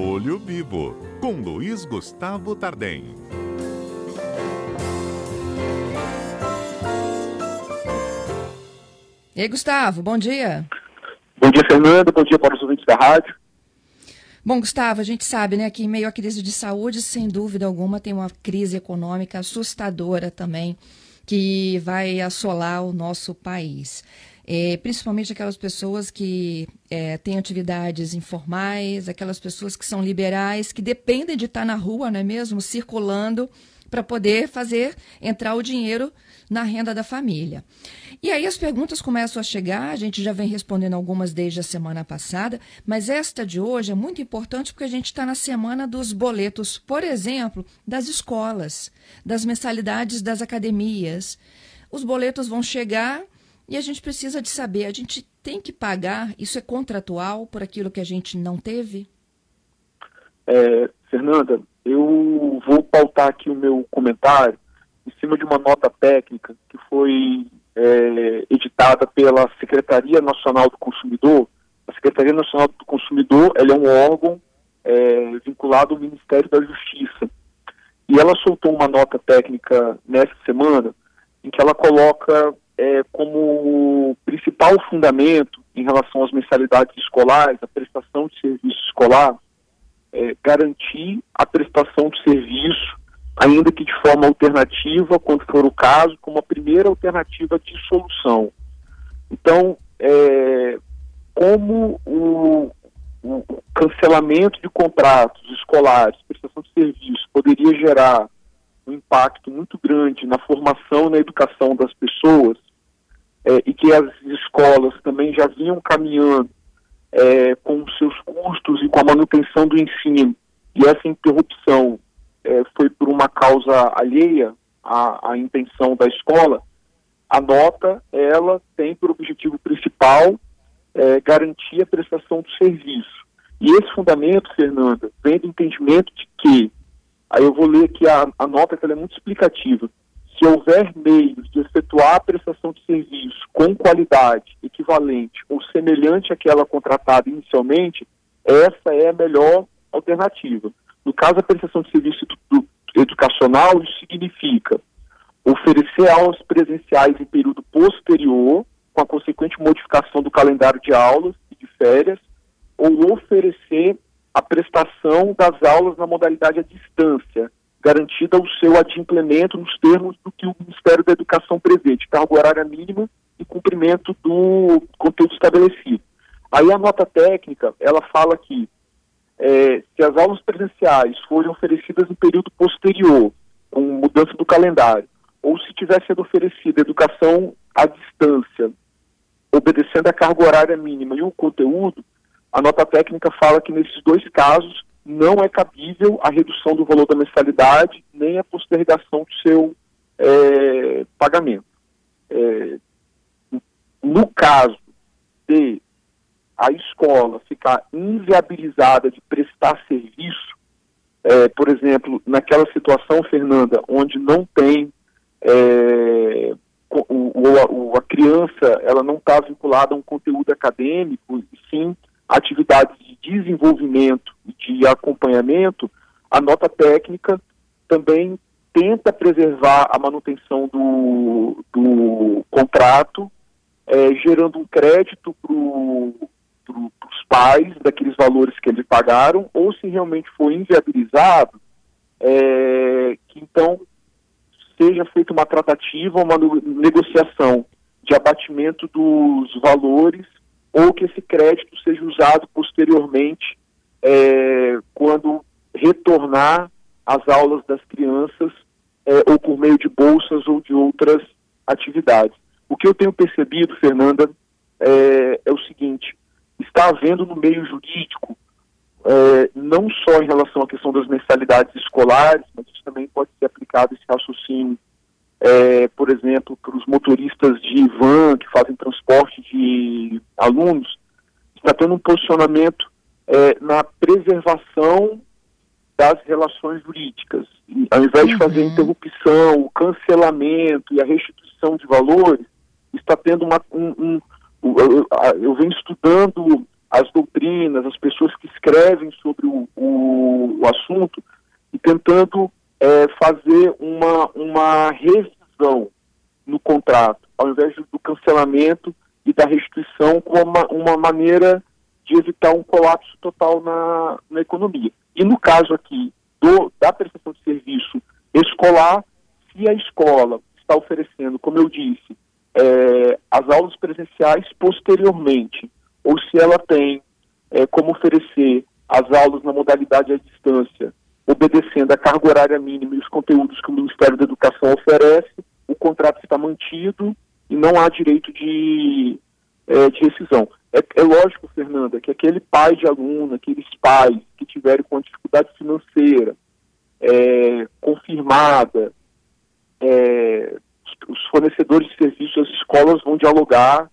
Olho Vivo, com Luiz Gustavo Tardem. E aí, Gustavo, bom dia. Bom dia, Fernando. Bom dia para os ouvintes da rádio. Bom, Gustavo, a gente sabe, né, que em meio à crise de saúde, sem dúvida alguma, tem uma crise econômica assustadora também que vai assolar o nosso país. É, principalmente aquelas pessoas que é, têm atividades informais, aquelas pessoas que são liberais, que dependem de estar na rua, não é mesmo? Circulando para poder fazer entrar o dinheiro na renda da família. E aí as perguntas começam a chegar, a gente já vem respondendo algumas desde a semana passada, mas esta de hoje é muito importante porque a gente está na semana dos boletos, por exemplo, das escolas, das mensalidades das academias. Os boletos vão chegar e a gente precisa de saber, a gente tem que pagar, isso é contratual por aquilo que a gente não teve? É, Fernanda, eu vou pautar aqui o meu comentário em cima de uma nota técnica que foi é, editada pela Secretaria Nacional do Consumidor. A Secretaria Nacional do Consumidor ela é um órgão é, vinculado ao Ministério da Justiça. E ela soltou uma nota técnica nessa semana em que ela coloca é, como principal fundamento em relação às mensalidades escolares, a prestação de serviço escolar, é, garantir a prestação de serviço, ainda que de forma alternativa, quando for o caso, como a primeira alternativa de solução. Então, é, como o, o, cancelamento de contratos escolares, prestação de serviço, poderia gerar um impacto muito grande na formação na educação das pessoas, é, e que as escolas também já vinham caminhando é, com seus custos e com a manutenção do ensino, e essa interrupção é, foi por uma causa alheia à, à intenção da escola, a nota, ela tem por objetivo principal é, garantir a prestação do serviço. E esse fundamento, Fernanda, vem do entendimento de que, aí eu vou ler aqui a, a nota que ela é muito explicativa, se houver meios de efetuar a prestação de serviço com qualidade equivalente ou semelhante àquela contratada inicialmente, essa é a melhor alternativa. No caso, a prestação de serviço educacional, isso significa oferecer aulas presenciais em período posterior, com a consequente modificação do calendário de aulas e de férias, ou oferecer a prestação das aulas na modalidade à distância, garantida o seu adimplemento nos termos do que o Ministério da Educação prevê, de carga horária mínima e cumprimento do conteúdo estabelecido. Aí a nota técnica, ela fala que é, se as aulas presenciais forem oferecidas em período posterior, com mudança do calendário, ou se tiver sido oferecida educação à distância, obedecendo a carga horária mínima e o conteúdo, a nota técnica fala que nesses dois casos não é cabível a redução do valor da mensalidade nem a postergação do seu é, pagamento. É, no caso de a escola ficar inviabilizada de prestar serviço, é, por exemplo, naquela situação, Fernanda, onde não tem é, o, o, a criança ela não está vinculada a um conteúdo acadêmico, sim atividades de desenvolvimento e de acompanhamento, a nota técnica também tenta preservar a manutenção do, do contrato, é, gerando um crédito para os pais daqueles valores que eles pagaram, ou se realmente for inviabilizado, é, que então seja feita uma tratativa, uma negociação de abatimento dos valores ou que esse crédito seja usado posteriormente é, quando retornar às aulas das crianças é, ou por meio de bolsas ou de outras atividades. O que eu tenho percebido, Fernanda, é, é o seguinte: está havendo no meio jurídico, é, não só em relação à questão das mensalidades escolares, mas isso também pode ser aplicado esse raciocínio é, por exemplo, para os motoristas de van que fazem transporte de alunos, está tendo um posicionamento é, na preservação das relações jurídicas. E, ao invés uhum. de fazer uhum. interrupção, o cancelamento e a restituição de valores, está tendo uma. Um, um, eu, eu venho estudando as doutrinas, as pessoas que escrevem sobre o, o, o assunto e tentando é, fazer uma, uma revisão no contrato, ao invés do cancelamento e da restituição como uma, uma maneira de evitar um colapso total na, na economia. E no caso aqui do, da prestação de serviço escolar, se a escola está oferecendo, como eu disse, é, as aulas presenciais posteriormente, ou se ela tem é, como oferecer as aulas na modalidade à distância, obedecendo a carga horária mínima e os conteúdos que o Ministério da Educação oferece, o contrato está mantido e não há direito de, é, de rescisão. É, é, lógico, Fernanda, que aquele pai de aluno, aqueles pais que tiverem com dificuldade financeira é, confirmada, é, os fornecedores de serviços, as escolas vão dialogar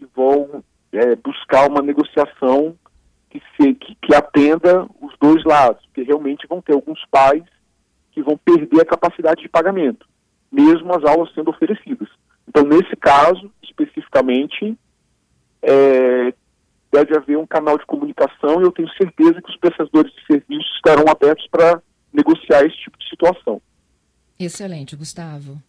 e vão é, buscar uma negociação que, se, que, que atenda os dois lados, porque realmente vão ter alguns pais que vão perder a capacidade de pagamento, mesmo as aulas sendo oferecidas. Então, nesse caso, especificamente, é, deve haver um canal de comunicação e eu tenho certeza que os prestadores de serviços estarão abertos para negociar esse tipo de situação. Excelente, Gustavo.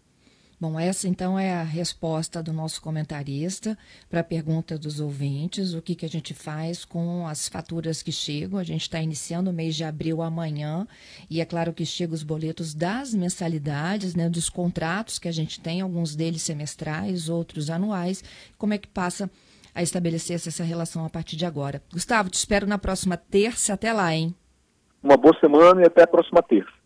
Bom, essa então é a resposta do nosso comentarista para a pergunta dos ouvintes: o que, que a gente faz com as faturas que chegam? A gente está iniciando o mês de abril amanhã, e é claro que chegam os boletos das mensalidades, né, dos contratos que a gente tem, alguns deles semestrais, outros anuais. Como é que passa a estabelecer essa relação a partir de agora? Gustavo, te espero na próxima terça. Até lá, hein? Uma boa semana e até a próxima terça.